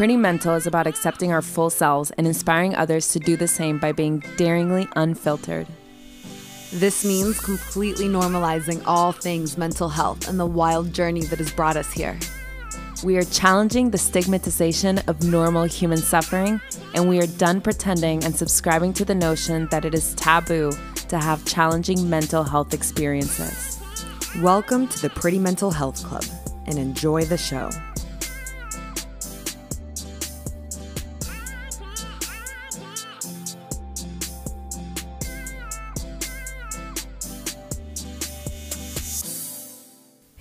Pretty Mental is about accepting our full selves and inspiring others to do the same by being daringly unfiltered. This means completely normalizing all things mental health and the wild journey that has brought us here. We are challenging the stigmatization of normal human suffering, and we are done pretending and subscribing to the notion that it is taboo to have challenging mental health experiences. Welcome to the Pretty Mental Health Club and enjoy the show.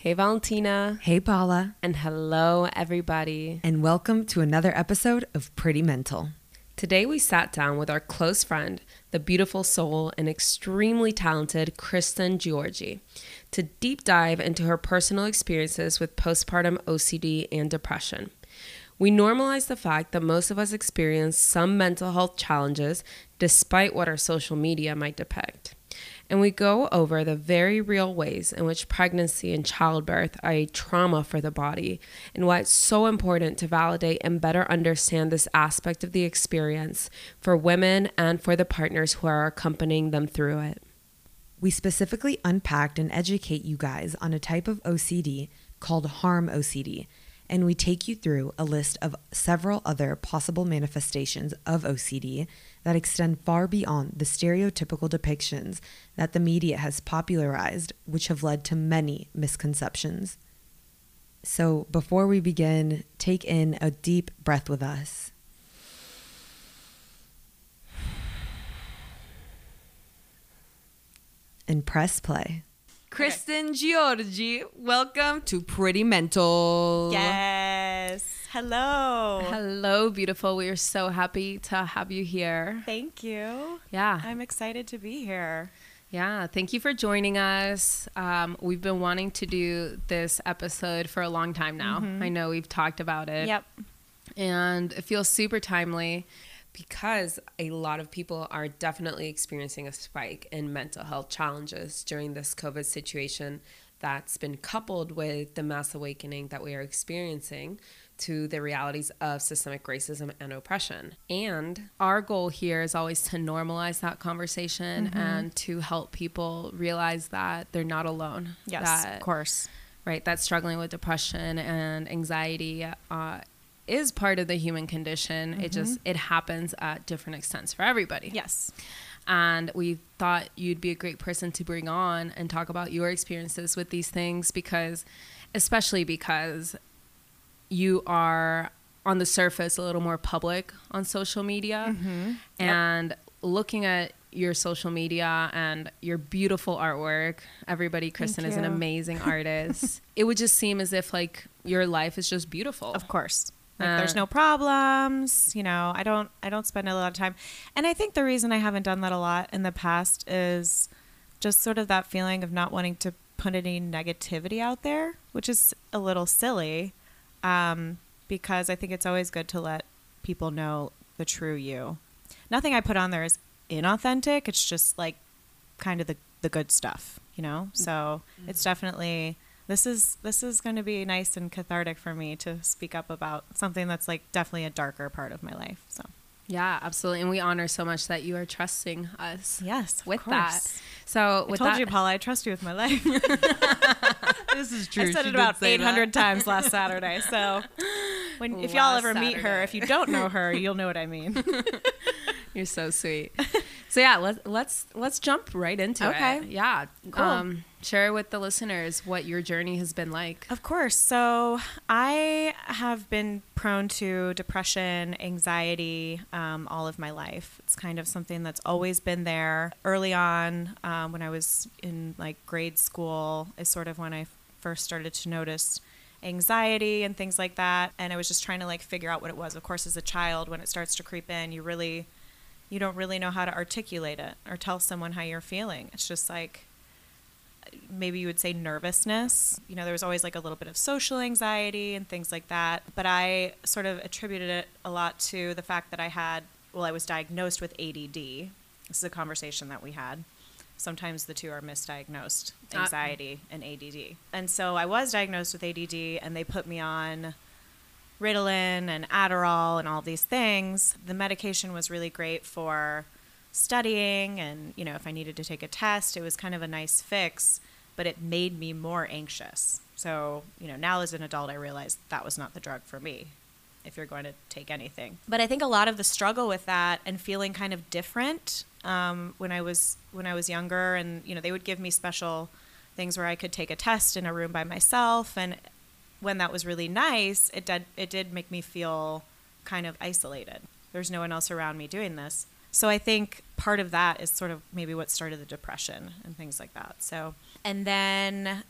Hey, Valentina. Hey, Paula. And hello, everybody. And welcome to another episode of Pretty Mental. Today, we sat down with our close friend, the beautiful soul and extremely talented Kristen Georgi, to deep dive into her personal experiences with postpartum OCD and depression. We normalize the fact that most of us experience some mental health challenges despite what our social media might depict and we go over the very real ways in which pregnancy and childbirth are a trauma for the body and why it's so important to validate and better understand this aspect of the experience for women and for the partners who are accompanying them through it. We specifically unpacked and educate you guys on a type of OCD called harm OCD and we take you through a list of several other possible manifestations of OCD that extend far beyond the stereotypical depictions that the media has popularized, which have led to many misconceptions. So, before we begin, take in a deep breath with us. And press play. Kristen Giorgi, welcome to Pretty Mental. Yes. Hello. Hello, beautiful. We are so happy to have you here. Thank you. Yeah. I'm excited to be here. Yeah, thank you for joining us. Um, we've been wanting to do this episode for a long time now. Mm-hmm. I know we've talked about it. Yep. And it feels super timely because a lot of people are definitely experiencing a spike in mental health challenges during this COVID situation that's been coupled with the mass awakening that we are experiencing to the realities of systemic racism and oppression. And our goal here is always to normalize that conversation mm-hmm. and to help people realize that they're not alone. Yes, that, of course. Right, that struggling with depression and anxiety uh, is part of the human condition. Mm-hmm. It just it happens at different extents for everybody. Yes. And we thought you'd be a great person to bring on and talk about your experiences with these things because especially because you are on the surface a little more public on social media mm-hmm. and yep. looking at your social media and your beautiful artwork. Everybody, Kristen is an amazing artist. it would just seem as if like your life is just beautiful. Of course. Like uh, there's no problems, you know. I don't I don't spend a lot of time. And I think the reason I haven't done that a lot in the past is just sort of that feeling of not wanting to put any negativity out there, which is a little silly. Um, because I think it's always good to let people know the true you. Nothing I put on there is inauthentic. It's just like kind of the the good stuff, you know? So, mm-hmm. it's definitely this is this is going to be nice and cathartic for me to speak up about something that's like definitely a darker part of my life. So. Yeah, absolutely, and we honor so much that you are trusting us. Yes, with that. So, with I told that, you, Paula, I trust you with my life. this is true. I said she it about eight hundred times last Saturday. So, when if y'all ever Saturday. meet her, if you don't know her, you'll know what I mean. You're so sweet. So yeah, let's let's let's jump right into okay. it. Okay. Yeah, cool. Um, share with the listeners what your journey has been like. Of course. So I have been prone to depression, anxiety, um, all of my life. It's kind of something that's always been there. Early on, um, when I was in like grade school, is sort of when I first started to notice anxiety and things like that. And I was just trying to like figure out what it was. Of course, as a child, when it starts to creep in, you really you don't really know how to articulate it or tell someone how you're feeling. It's just like maybe you would say nervousness. You know, there was always like a little bit of social anxiety and things like that. But I sort of attributed it a lot to the fact that I had, well, I was diagnosed with ADD. This is a conversation that we had. Sometimes the two are misdiagnosed anxiety uh, and ADD. And so I was diagnosed with ADD, and they put me on Ritalin and Adderall and all these things. The medication was really great for studying and, you know, if I needed to take a test, it was kind of a nice fix, but it made me more anxious. So, you know, now as an adult, I realized that was not the drug for me if you're going to take anything. But I think a lot of the struggle with that and feeling kind of different um, when I was when I was younger, and you know, they would give me special things where I could take a test in a room by myself, and when that was really nice, it did it did make me feel kind of isolated. There's no one else around me doing this. So I think part of that is sort of maybe what started the depression and things like that. So and then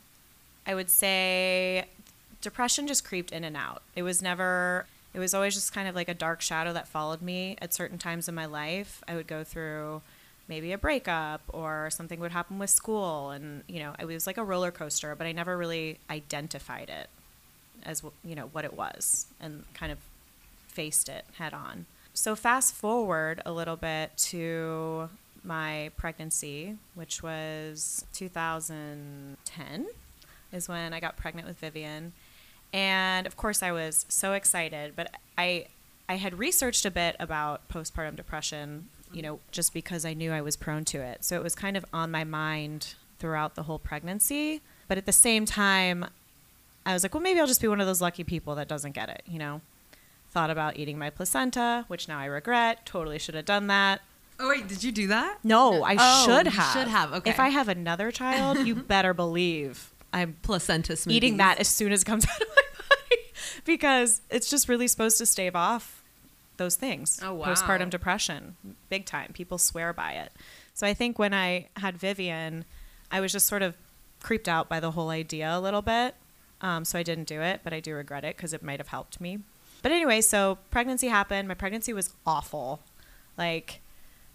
I would say depression just creeped in and out. It was never it was always just kind of like a dark shadow that followed me at certain times in my life. I would go through maybe a breakup or something would happen with school and you know, it was like a roller coaster, but I never really identified it as you know what it was and kind of faced it head on. So fast forward a little bit to my pregnancy, which was 2010 is when I got pregnant with Vivian. And of course I was so excited, but I I had researched a bit about postpartum depression, you know, just because I knew I was prone to it. So it was kind of on my mind throughout the whole pregnancy, but at the same time I was like, well, maybe I'll just be one of those lucky people that doesn't get it, you know? Thought about eating my placenta, which now I regret. Totally should have done that. Oh wait, did you do that? No, I Oh, should have. should have, okay. If I have another child, you better believe I'm Placenta smoothies. eating that as soon as it comes out of my body because it's just really supposed to stave off those things. Oh, wow. Postpartum depression, big time. People swear by it. So I think when I had Vivian, I was just sort of creeped out by the whole idea a little bit. Um, so I didn't do it, but I do regret it because it might have helped me. But anyway, so pregnancy happened. My pregnancy was awful. Like,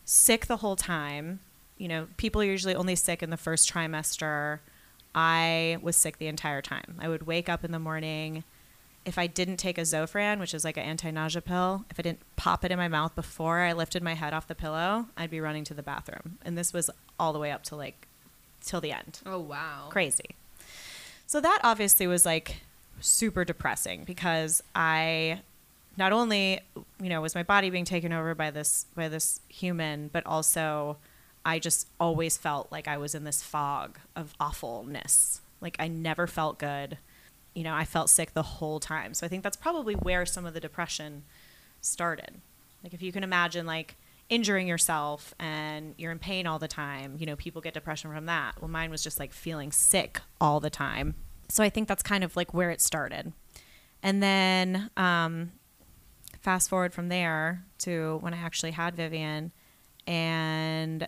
sick the whole time. You know, people are usually only sick in the first trimester. I was sick the entire time. I would wake up in the morning. If I didn't take a Zofran, which is like an anti-nausea pill, if I didn't pop it in my mouth before I lifted my head off the pillow, I'd be running to the bathroom. And this was all the way up to like till the end. Oh wow. Crazy. So that obviously was like super depressing because I not only, you know, was my body being taken over by this by this human, but also I just always felt like I was in this fog of awfulness. Like I never felt good. You know, I felt sick the whole time. So I think that's probably where some of the depression started. Like if you can imagine like injuring yourself and you're in pain all the time, you know, people get depression from that. Well, mine was just like feeling sick all the time. So I think that's kind of like where it started. And then um, fast forward from there to when I actually had Vivian, and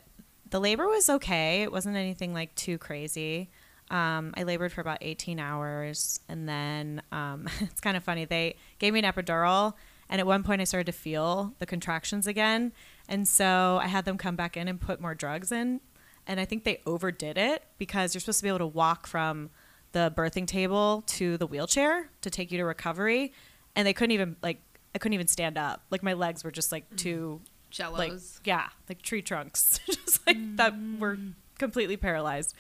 the labor was okay. It wasn't anything like too crazy. Um, I labored for about 18 hours, and then um, it's kind of funny. They gave me an epidural, and at one point I started to feel the contractions again, and so I had them come back in and put more drugs in. And I think they overdid it because you're supposed to be able to walk from the birthing table to the wheelchair to take you to recovery, and they couldn't even like I couldn't even stand up. Like my legs were just like mm-hmm. too Jellos. like yeah, like tree trunks, just like that mm. were completely paralyzed.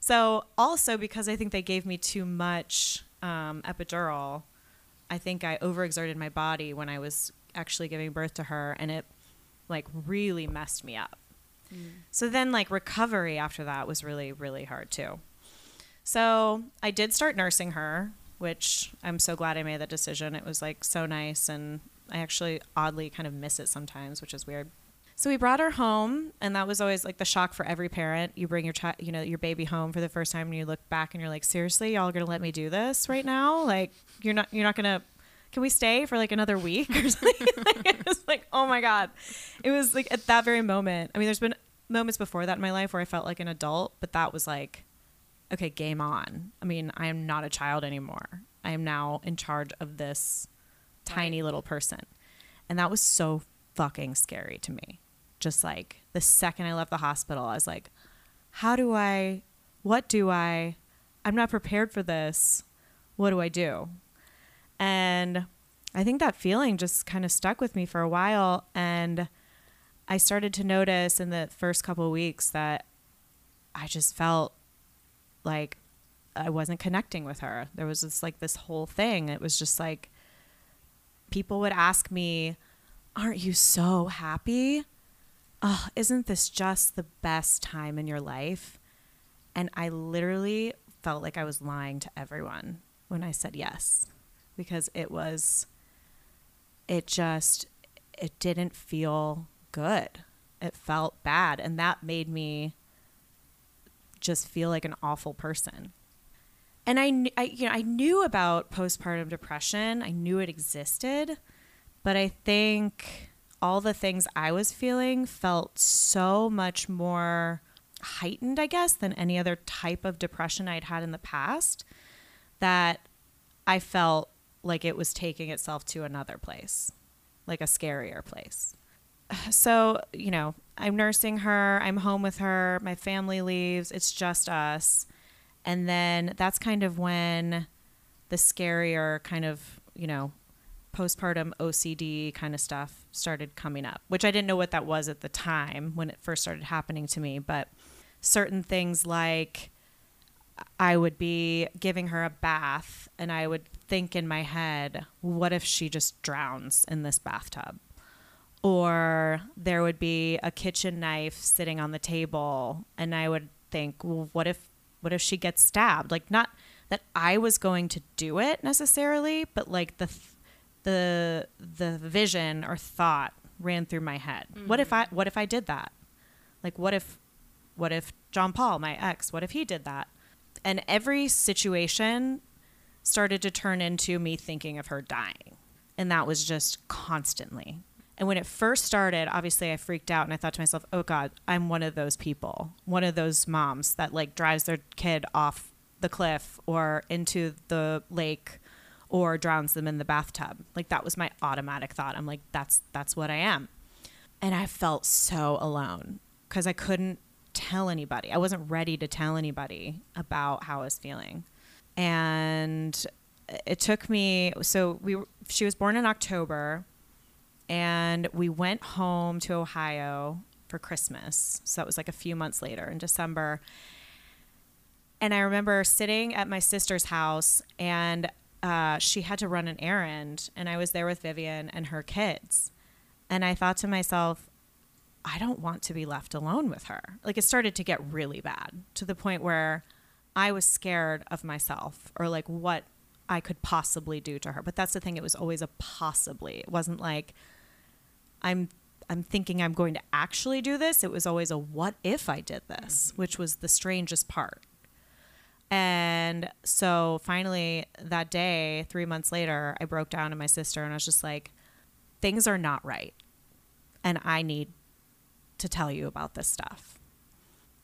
So also because I think they gave me too much um, epidural, I think I overexerted my body when I was actually giving birth to her, and it like really messed me up. Mm. So then like recovery after that was really really hard too. So I did start nursing her, which I'm so glad I made that decision. It was like so nice, and I actually oddly kind of miss it sometimes, which is weird. So we brought her home, and that was always like the shock for every parent. You bring your child, you know, your baby home for the first time, and you look back and you're like, seriously, y'all gonna let me do this right now? Like, you're not, you're not gonna. Can we stay for like another week or something? like, it was like, oh my god, it was like at that very moment. I mean, there's been moments before that in my life where I felt like an adult, but that was like, okay, game on. I mean, I am not a child anymore. I am now in charge of this tiny little person. And that was so fucking scary to me. Just like the second I left the hospital, I was like, how do I, what do I, I'm not prepared for this. What do I do? And I think that feeling just kind of stuck with me for a while. And I started to notice in the first couple of weeks that I just felt like I wasn't connecting with her. There was this like this whole thing. It was just like people would ask me, Aren't you so happy? Oh, isn't this just the best time in your life? And I literally felt like I was lying to everyone when I said yes because it was, it just, it didn't feel good. It felt bad. And that made me just feel like an awful person. And I, I, you know, I knew about postpartum depression. I knew it existed, but I think all the things I was feeling felt so much more heightened, I guess, than any other type of depression I'd had in the past that I felt like it was taking itself to another place, like a scarier place. So, you know, I'm nursing her, I'm home with her, my family leaves, it's just us. And then that's kind of when the scarier kind of, you know, postpartum OCD kind of stuff started coming up, which I didn't know what that was at the time when it first started happening to me. But certain things like I would be giving her a bath and I would think in my head, what if she just drowns in this bathtub? Or there would be a kitchen knife sitting on the table and I would think, well, what if what if she gets stabbed? Like not that I was going to do it necessarily, but like the the the vision or thought ran through my head. Mm-hmm. What if I what if I did that? Like what if what if John Paul, my ex, what if he did that? And every situation started to turn into me thinking of her dying. And that was just constantly. And when it first started, obviously I freaked out and I thought to myself, "Oh god, I'm one of those people. One of those moms that like drives their kid off the cliff or into the lake or drowns them in the bathtub." Like that was my automatic thought. I'm like, "That's that's what I am." And I felt so alone cuz I couldn't tell anybody. I wasn't ready to tell anybody about how I was feeling. And it took me so we she was born in October and we went home to Ohio for Christmas. So that was like a few months later in December. And I remember sitting at my sister's house, and uh, she had to run an errand, and I was there with Vivian and her kids. And I thought to myself, I don't want to be left alone with her. Like it started to get really bad to the point where I was scared of myself or like what I could possibly do to her. But that's the thing, it was always a possibly. It wasn't like, I'm I'm thinking I'm going to actually do this. It was always a what if I did this, mm-hmm. which was the strangest part. And so finally that day, 3 months later, I broke down to my sister and I was just like things are not right. And I need to tell you about this stuff.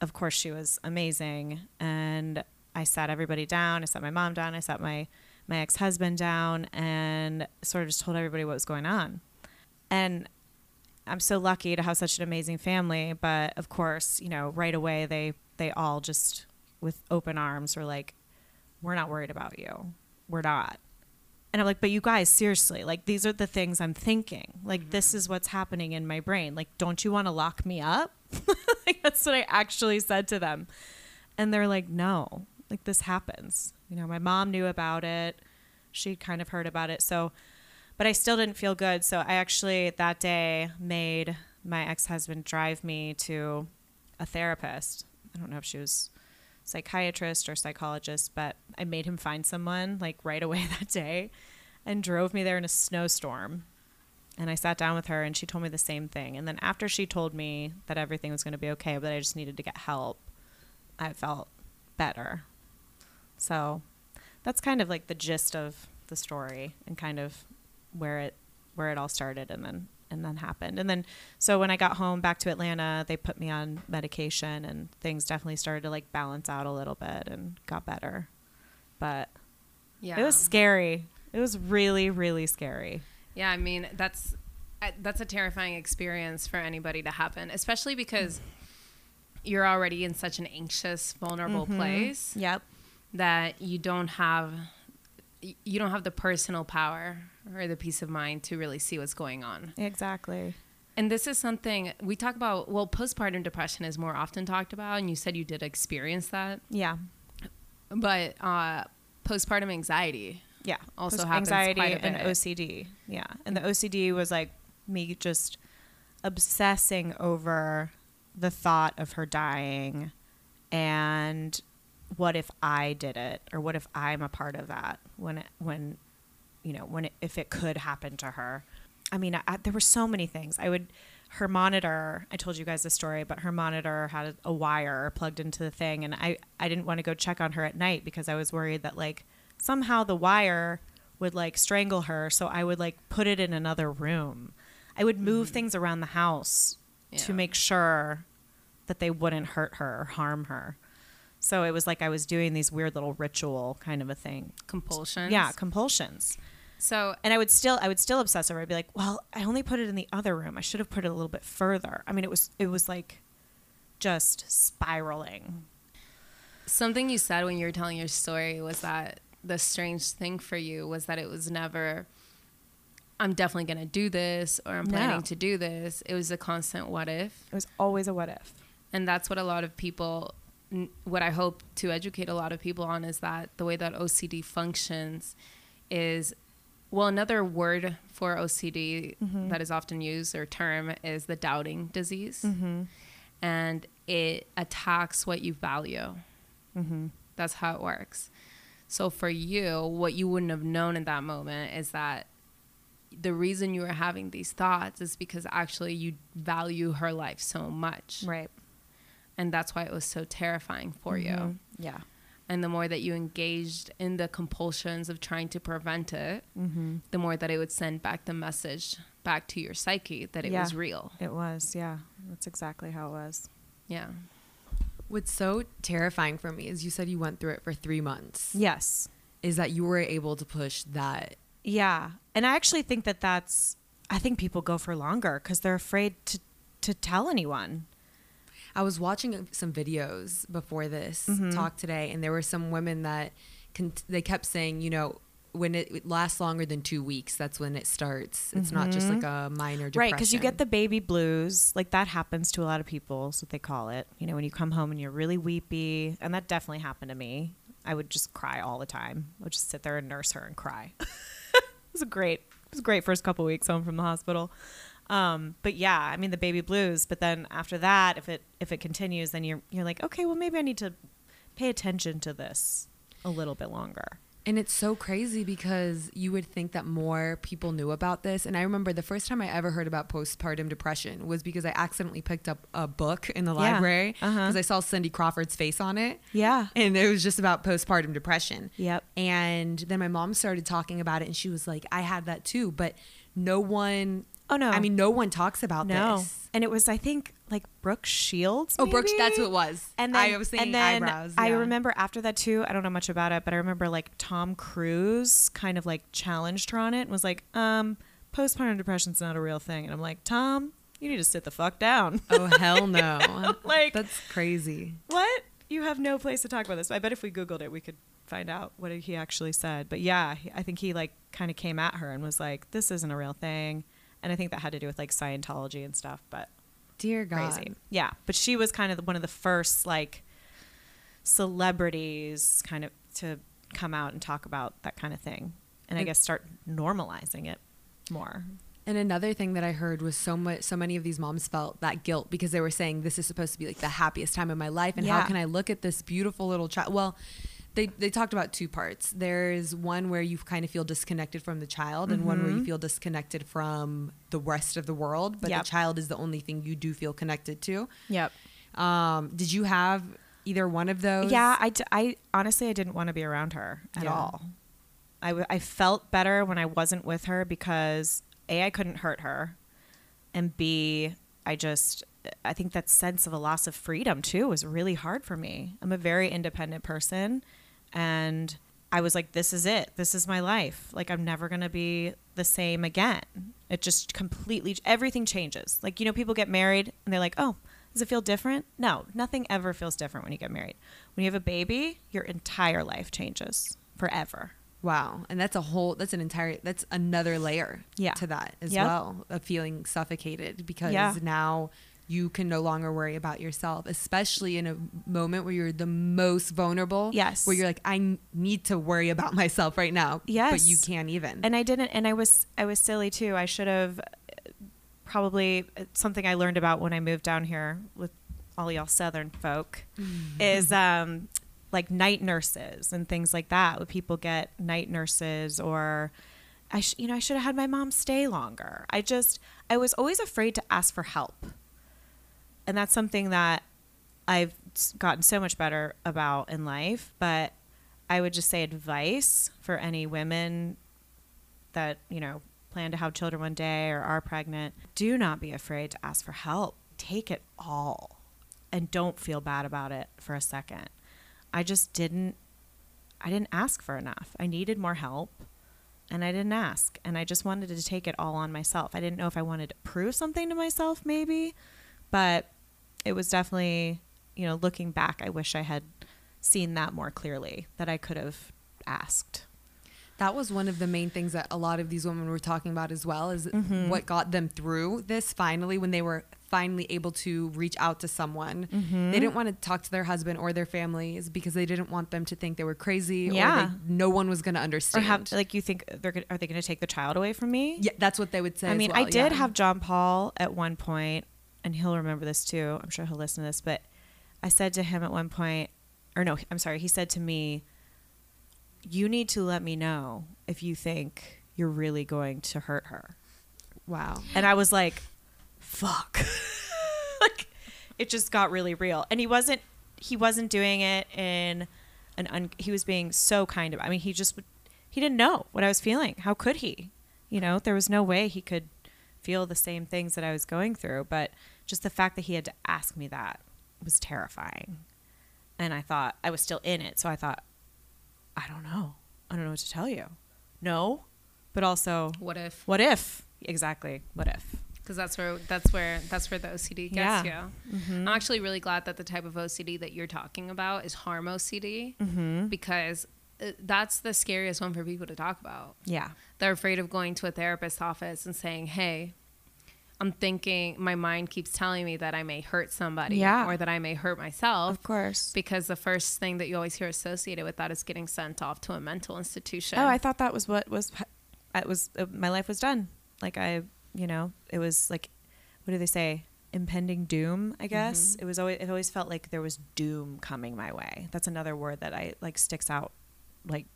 Of course, she was amazing and I sat everybody down. I sat my mom down. I sat my my ex-husband down and sort of just told everybody what was going on. And I'm so lucky to have such an amazing family, but of course, you know, right away they they all just with open arms were like, "We're not worried about you. We're not." And I'm like, "But you guys, seriously, like these are the things I'm thinking. Like mm-hmm. this is what's happening in my brain. Like, don't you want to lock me up?" like, that's what I actually said to them. And they're like, "No. Like this happens. You know, my mom knew about it. She kind of heard about it. So but I still didn't feel good. So I actually that day made my ex husband drive me to a therapist. I don't know if she was psychiatrist or psychologist, but I made him find someone like right away that day and drove me there in a snowstorm. And I sat down with her and she told me the same thing. And then after she told me that everything was going to be okay, but I just needed to get help, I felt better. So that's kind of like the gist of the story and kind of where it where it all started and then and then happened. And then so when I got home back to Atlanta, they put me on medication and things definitely started to like balance out a little bit and got better. But yeah. It was scary. It was really really scary. Yeah, I mean, that's that's a terrifying experience for anybody to happen, especially because you're already in such an anxious, vulnerable mm-hmm. place. Yep. That you don't have you don't have the personal power or the peace of mind to really see what's going on. Exactly. And this is something we talk about. Well, postpartum depression is more often talked about, and you said you did experience that. Yeah. But uh, postpartum anxiety. Yeah, Also post- happens anxiety quite a and. OCD. Yeah, and the OCD was like me just obsessing over the thought of her dying, and what if I did it, or what if I'm a part of that when it, when you know when it, if it could happen to her. I mean, I, I, there were so many things. I would her monitor. I told you guys the story, but her monitor had a, a wire plugged into the thing, and I I didn't want to go check on her at night because I was worried that like somehow the wire would like strangle her. So I would like put it in another room. I would move mm-hmm. things around the house to make sure that they wouldn't hurt her or harm her. So it was like I was doing these weird little ritual kind of a thing. Compulsions. Yeah, compulsions. So And I would still I would still obsess over it. I'd be like, "Well, I only put it in the other room. I should have put it a little bit further." I mean, it was it was like just spiraling. something you said when you were telling your story was that the strange thing for you was that it was never I'm definitely going to do this or I'm No. planning to do this. It was a constant what if. It was always a what if. And that's what a lot of people what I hope to educate a lot of people on is that the way that OCD functions is well another word for OCD Mm-hmm. that is often used or term is the doubting disease. Mm-hmm. and it attacks what you value. Mm-hmm. That's how it works. So for you, what you wouldn't have known in that moment is that the reason you were having these thoughts is because actually you value her life so much. Right. And that's why it was so terrifying for you. Mhm. Yeah. And the more that you engaged in the compulsions of trying to prevent it, Mm-hmm. the more that it would send back the message back to your psyche that it Yeah. was real. It was. Yeah. That's exactly how it was. Yeah. What's so terrifying for me is you said you went through it for three months. Yes. Is that you were able to push that? Yeah. And I actually think that that's, I think people go for longer because they're afraid to, to tell anyone. I was watching some videos before this Mhm. talk today, and there were some women that con- they kept saying, you know, when it, lasts longer than two weeks, that's when it starts. It's not just like a minor depression. Right. Because you get the baby blues. Like that happens to a lot of people. Is what they call it. You know, when you come home and you're really weepy. And that definitely happened to me. I would just cry all the time. I would just sit there and nurse her and cry. it was a great, it was a great first couple weeks home from the hospital. Um, but yeah, I mean the baby blues. But then after that, if it if it continues, then you're you're like, okay, well maybe I need to pay attention to this a little bit longer. And it's so crazy because you would think that more people knew about this. And I remember the first time I ever heard about postpartum depression was because I accidentally picked up a book in the Yeah. library because Uh-huh. I saw Cindy Crawford's face on it. Yeah. And it was just about postpartum depression. Yep. And then my mom started talking about it and she was like, I had that too. But no one, Oh no. I mean, no one talks about no. this. And it was I think like Brooke Shields. Oh, Brooke, maybe? that's who it was. And then, I was thinking and then eyebrows. I remember after that too. I don't know much about it, but I remember like Tom Cruise kind of like challenged her on it and was like, um, postpartum depression's not a real thing. And I'm like, Tom, you need to sit the fuck down. Oh, hell no. Like- that's crazy. what? You have no place to talk about this. I bet if we Googled it, we could find out what he actually said. But yeah, he- I think he like kind of came at her and was like, this isn't a real thing. And I think that had to do with like Scientology and stuff. But Dear God. crazy. Yeah, but she was kind of one of the first like celebrities kind of to come out and talk about that kind of thing, and I guess start normalizing it more. And another thing that I heard was so much, so many of these moms felt that guilt because they were saying this is supposed to be like the happiest time of my life, and Yeah. how can I look at this beautiful little child? Well, they they talked about two parts. There's one where you kind of feel disconnected from the child, and one where you Mhm. feel disconnected from the rest of the world, but Yep. the child is the only thing you do feel connected to. Yep. Um, did you have either one of those? Yeah, I, d- I honestly I didn't want to be around her at Yeah. all. I, w- I felt better when I wasn't with her because a I couldn't hurt her, and b I just I think that sense of a loss of freedom too was really hard for me. I'm a very independent person, and I was like, this is it. This is my life. Like I'm never gonna be the same again. It just completely everything changes. Like you know, people get married and they're like, oh. Does it feel different? No, nothing ever feels different when you get married. When you have a baby, your entire life changes forever. Wow, and that's a whole that's an entire that's another layer Yeah. to that as Yep. well of feeling suffocated because Yeah. now you can no longer worry about yourself, especially in a moment where you're the most vulnerable. Yes. Where you're like, I need to worry about myself right now. Yes. But you can't even. and I didn't and I was I was silly too. I should have uh, probably something I learned about when I moved down here with all y'all southern folk is um like night nurses and things like that. When people get night nurses or I sh- you know I should have had my mom stay longer. I just I was always afraid to ask for help. And that's something that I've gotten so much better about in life, but I would just say advice for any women that, you know, plan to have children one day or are pregnant, do not be afraid to ask for help. Take it all and don't feel bad about it for a second. I just didn't I didn't ask for enough. I needed more help and I didn't ask and I just wanted to take it all on myself. I didn't know if I wanted to prove something to myself maybe, but it was definitely, you know, looking back, I wish I had seen that more clearly that I could have asked. that was one of the main things that a lot of these women were talking about as well is Mm-hmm. what got them through this finally when they were finally able to reach out to someone Mm-hmm. they didn't want to talk to their husband or their families because they didn't want them to think they were crazy or Yeah. they, no one was going to Or understand have like you think they're gonna, are they going to take the child away from me? yeah that's what they would say I as mean, well, I did yeah. have John Paul at one point, and he'll remember this too. I'm sure he'll listen to this, but I said to him at one point, or no, I'm sorry, he said to me, "You need to let me know if you think you're really going to hurt her." wow And I was like, "Fuck!" like it just got really real, and he wasn't he wasn't doing it in an un- he was being so kind of. I mean, he just he didn't know what I was feeling. How could he? You know, there was no way he could feel the same things that I was going through. But just the fact that he had to ask me that was terrifying. And I thought I was still in it, so I thought, I don't know. I don't know what to tell you. No, but also, What if? what if? Exactly. What if? Because that's where that's where that's where the OCD gets Yeah. you. I'm actually really glad that the type of OCD that you're talking about is harm OCD Mm-hmm. because uh, that's the scariest one for people to talk about. Yeah. They're afraid of going to a therapist's office and saying, "Hey, I'm thinking my mind keeps telling me that I may hurt somebody Yeah. or that I may hurt myself." Of course. Because the first thing that you always hear associated with that is getting sent off to a mental institution. Oh, I thought that was what was. It was uh, my life was done. Like I, you know, it was like, what do they say? Impending doom. I guess it was always. It always felt like there was doom coming my way. That's another word that I like sticks out, like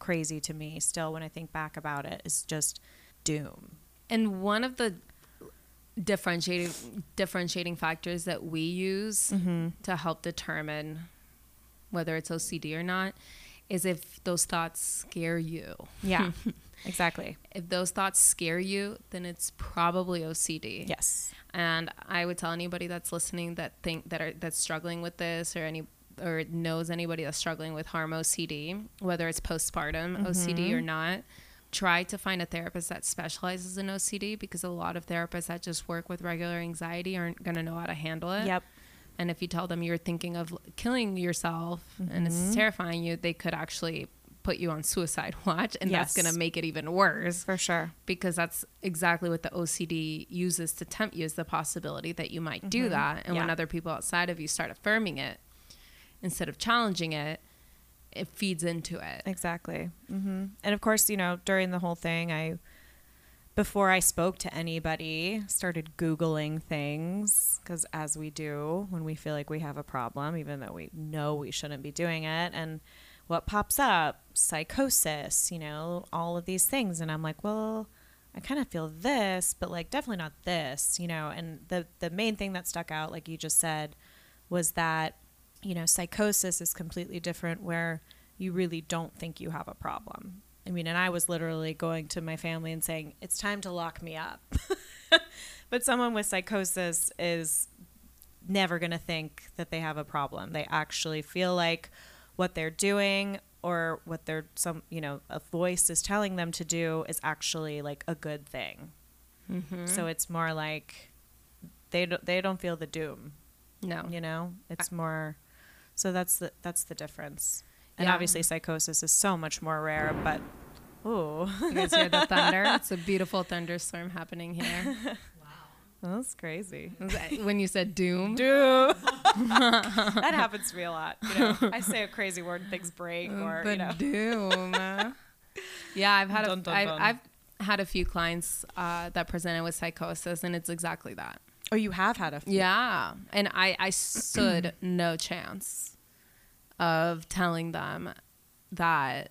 crazy to me. Still, when I think back about it, is just doom. And one of the differentiating differentiating factors that we use mm-hmm. to help determine whether it's OCD or not is if those thoughts scare you. Yeah, exactly. If those thoughts scare you, then it's probably OCD. Yes. And I would tell anybody that's listening that think that are that's struggling with this or any or knows anybody that's struggling with harm OCD, whether it's postpartum OCD or mm-hmm. not, try to find a therapist that specializes in OCD because a lot of therapists that just work with regular anxiety aren't going to know how to handle it. Yep. And if you tell them you're thinking of killing yourself and it's terrifying you, they could actually put you on suicide watch and that's going to make it even worse For sure. because that's exactly what the OCD uses to tempt you is the possibility that you might do Mhm. that. And when other people outside of you start affirming it instead of challenging it, it feeds into it. Exactly. hmm And of course, you know, during the whole thing, I, before I spoke to anybody, started Googling things because as we do when we feel like we have a problem, even though we know we shouldn't be doing it. And what pops up? Psychosis, you know, all of these things. And I'm like, well, I kind of feel this, but like definitely not this, you know. And the the main thing that stuck out, like you just said, was that you know psychosis is completely different, where you really don't think you have a problem. I mean, and I was literally going to my family and saying, "It's time to lock me up." but someone with psychosis is never going to think that they have a problem. They actually feel like what they're doing or what they're some, you know, a voice is telling them to do is actually like a good thing. Mm-hmm. So it's more like they don't, they don't feel the doom, no. you know? It's more so that's the that's the difference. And Yeah. obviously psychosis is so much more rare, but ooh. You guys hear the thunder? It's a beautiful thunderstorm happening here. Wow. That's crazy. When you said doom. Do that happens to me a lot. You know, I say a crazy word, and things break, or the you know. doom. yeah, I've had Dun, a, dun, I've, dun. I've had a few clients uh, that presented with psychosis, and it's exactly that. Oh, you have had a few. Yeah, and I I stood no chance of telling them that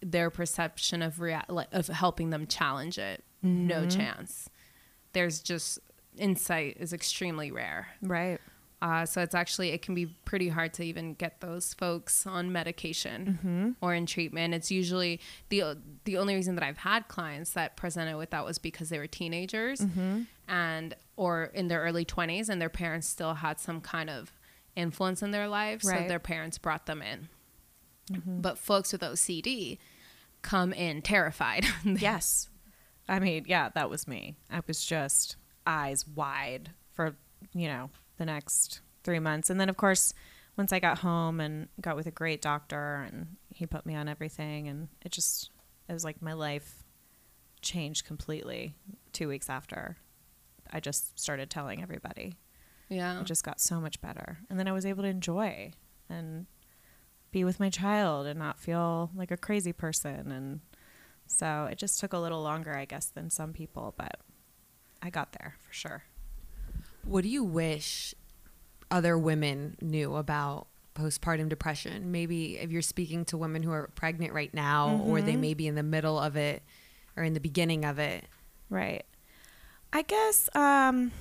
their perception of rea- like, of helping them challenge it. No Mm-hmm. chance. There's just insight is extremely rare. Right. Uh, so it's actually it can be pretty hard to even get those folks on medication or in treatment. It's usually the the only reason that I've had clients that presented with that was because they were teenagers and or in their early twenties and their parents still had some kind of influence in their lives, so their parents brought them in. Mm-hmm. But folks with OCD come in terrified. Yes. I mean, yeah, that was me. I was just eyes wide for, you know, the next three months. And then, of course, once I got home and got with a great doctor and he put me on everything, and it just, it was like my life changed completely two weeks after. I just started telling everybody. yeah. It just got so much better. And then I was able to enjoy and be with my child and not feel like a crazy person. And so it just took a little longer, I guess, than some people, but I got there for sure. What do you wish other women knew about postpartum depression? Maybe if you're speaking to women who are pregnant right now, or they mm-hmm. may be in the middle of it or in the beginning of it. Right. I guess um,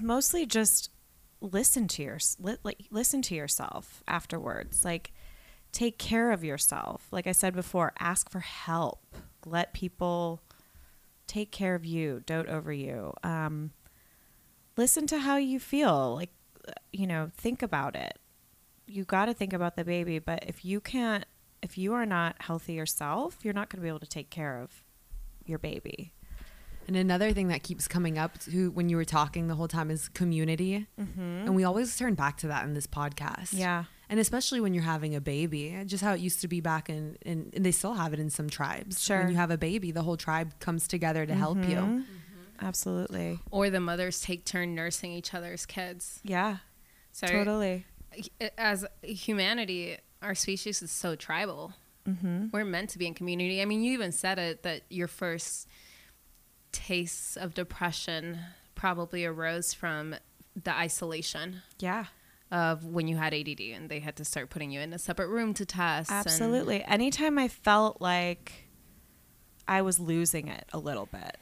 mostly just listen to your li- listen to yourself afterwards. Like take care of yourself. Like I said before, ask for help. Let people take care of you, dote over you. Um, listen to how you feel. Like you know, think about it. You got to think about the baby, but if you can't if you are not healthy yourself, you're not going to be able to take care of your baby. And another thing that keeps coming up to when you were talking the whole time is community. Mm-hmm. And we always turn back to that in this podcast. Yeah. And especially when you're having a baby, just how it used to be back in, in and they still have it in some tribes. Sure. When you have a baby, the whole tribe comes together to help you. Mm-hmm. Mm-hmm. Absolutely. or the mothers take turn nursing each other's kids. Yeah. So Totally. as humanity, our species is so tribal. Mm-hmm. We're meant to be in community. I mean, you even said it that your first tastes of depression probably arose from the isolation Yeah. of when you had ADD and they had to start putting you in a separate room to test. and- Absolutely. Anytime I felt like I was losing it a little bit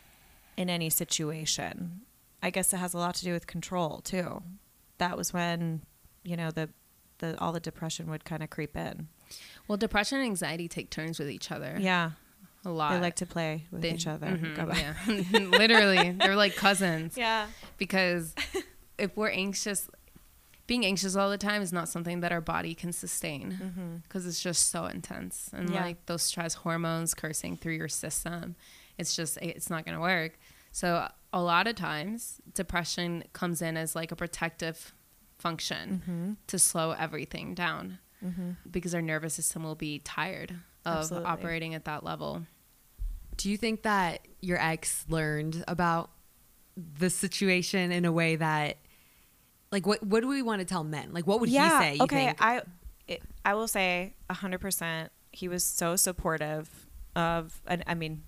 in any situation, I guess it has a lot to do with control too. That was when, you know, the the all the depression would kind of creep in. well, depression and anxiety take turns with each other. Yeah. A lot. They like to play with They- each other. mhm, yeah. Literally, they're like cousins. Yeah. because if we're anxious being anxious all the time is not something that our body can sustain mm-hmm. because it's just so intense and Yeah. like those stress hormones coursing through your system it's just it's not going to work so a lot of times depression comes in as like a protective function mm-hmm. to slow everything down mm-hmm. because our nervous system will be tired of Absolutely. operating at that level Do you think that your ex learned about the situation in a way that, like, what what do we want to tell men? Like, what would he say? You okay, think? I it, I will say hundred percent. He was so supportive of, and I mean,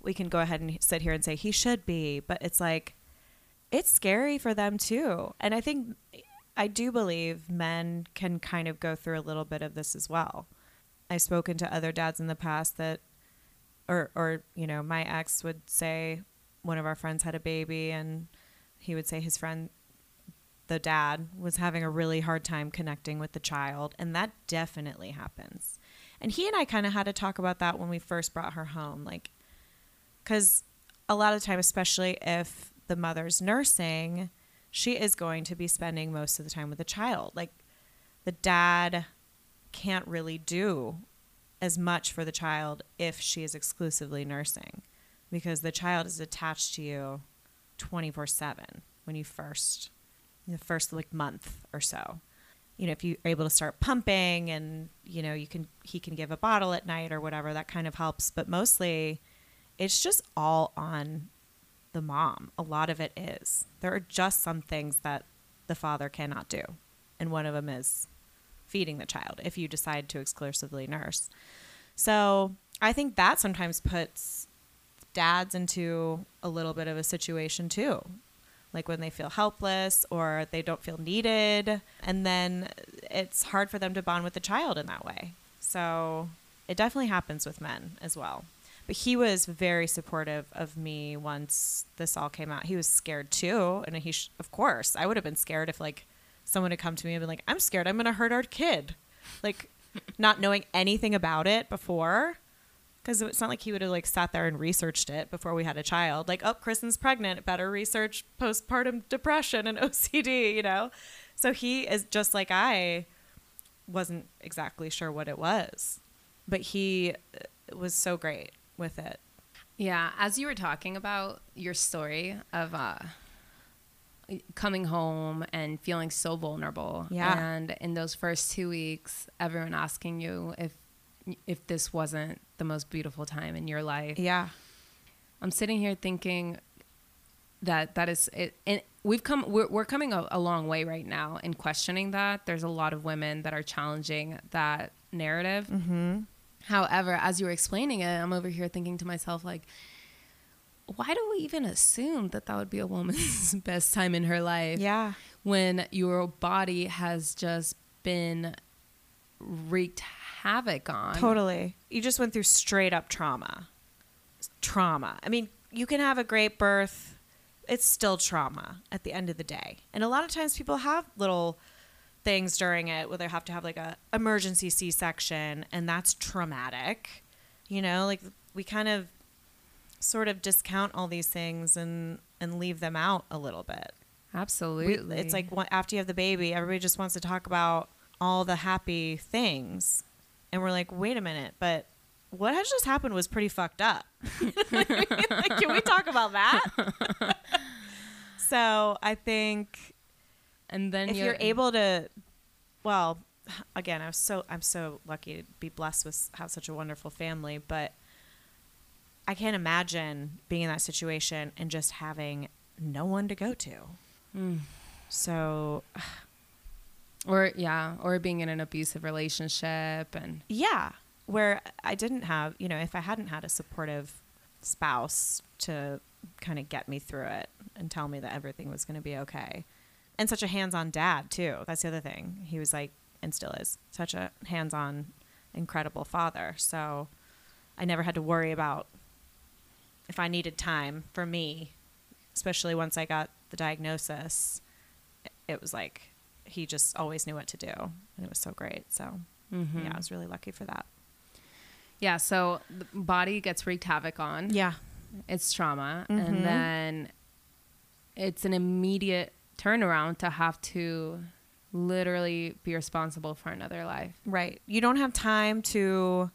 we can go ahead and sit here and say he should be, but it's like it's scary for them too. And I think I do believe men can kind of go through a little bit of this as well. I've spoken to other dads in the past that, or or you know, my ex would say one of our friends had a baby, and he would say his friend the dad was having a really hard time connecting with the child and that definitely happens. And he and i kind of had to talk about that when we first brought her home like because a lot of time especially if the mother's nursing she is going to be spending most of the time with the child. Like the dad can't really do as much for the child if she is exclusively nursing because the child is attached to you 24/7 when you first the first like month or so. You know, if you're able to start pumping and you know, you can he can give a bottle at night or whatever, that kind of helps, but mostly it's just all on the mom. A lot of it is. There are just some things that the father cannot do. And one of them is feeding the child if you decide to exclusively nurse. So I think that sometimes puts dads into a little bit of a situation too. Like when they feel helpless or they don't feel needed. And then it's hard for them to bond with the child in that way. So it definitely happens with men as well. But he was very supportive of me once this all came out. He was scared too. And he, sh- of course, I would have been scared if like someone had come to me and been like, I'm scared I'm going to hurt our kid. Like, not knowing anything about it before. Because it's not like he would have like sat there and researched it before we had a child. Like, oh, Kristen's pregnant. Better research postpartum depression and OCD, you know? So he is just like I wasn't exactly sure what it was. But he uh, was so great with it. Yeah, as you were talking about your story of uh, coming home and feeling so vulnerable, Yeah. and in those first two weeks, everyone asking you if if this wasn't the most beautiful time in your life. Yeah. I'm sitting here thinking that that is it, and we've come we're, we're coming a, a long way right now in questioning that. There's a lot of women that are challenging that narrative. Mm-hmm. However, as you were explaining it, I'm over here thinking to myself, like, why do we even assume that that would be a woman's best time in her life Yeah. when your body has just been wreaked havoc on? Totally. You just went through straight up trauma. Trauma. I mean, you can have a great birth, it's still trauma at the end of the day. And a lot of times people have little things during it where they have to have like a emergency C-section and that's traumatic. You know, like we kind of sort of discount all these things and and leave them out a little bit. We- Absolutely. it's like one- after you have the baby, everybody just wants to talk about all the happy things. And we're like, wait a minute, but what has just happened was pretty fucked up. like, can we talk about that? so I think and then if you're able to, well, again, I was so I'm so lucky to be blessed with have such a wonderful family, but I can't imagine being in that situation and just having no one to go to. Mm. So or yeah, or being in an abusive relationship and yeah, where I didn't have, you know, if I hadn't had a supportive spouse to kind of get me through it and tell me that everything was going to be okay. And such a hands-on dad too. That's the other thing. He was like and still is such a hands-on incredible father. So I never had to worry about if I needed time for me, especially once I got the diagnosis. It was like he just always knew what to do, and it was so great. So Mhm. yeah, I was really lucky for that. yeah. So the body gets wreaked havoc on. Yeah, it's trauma Mhm. and then it's an immediate turnaround to have to literally be responsible for another life right. You don't have time to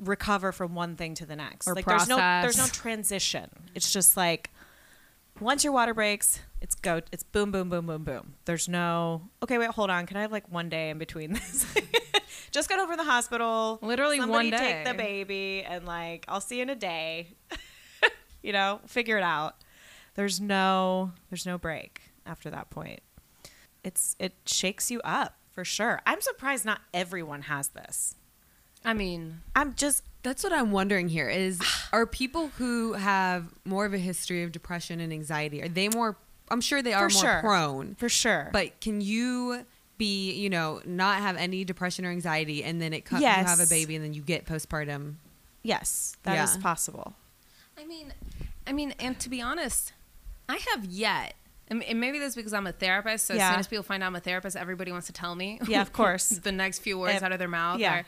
recover from one thing to the next. Or like there's no there's no transition. It's just like once your water breaks, it's go it's boom boom boom boom boom. There's no okay, wait, hold on. Can I have like one day in between this? just got over the hospital. Literally Somebody one take the baby and like I'll see you in a day. you know, figure it out. There's no there's no break after that point. It's it shakes you up for sure. I'm surprised not everyone has this. I mean I'm just That's what I'm wondering here is are people who have more of a history of depression and anxiety, are they more I'm sure they are For more sure. prone. for sure. But can you be, you know, not have any depression or anxiety and then it comes Yes. you have a baby and then you get postpartum? yes, that is Yeah. possible. i mean i mean and to be honest i have yet and and maybe that's because I'm a therapist. So as soon as people find out I'm a therapist, everybody wants to tell me. Yeah, of course. the next few words If- out of their mouth. yeah. are-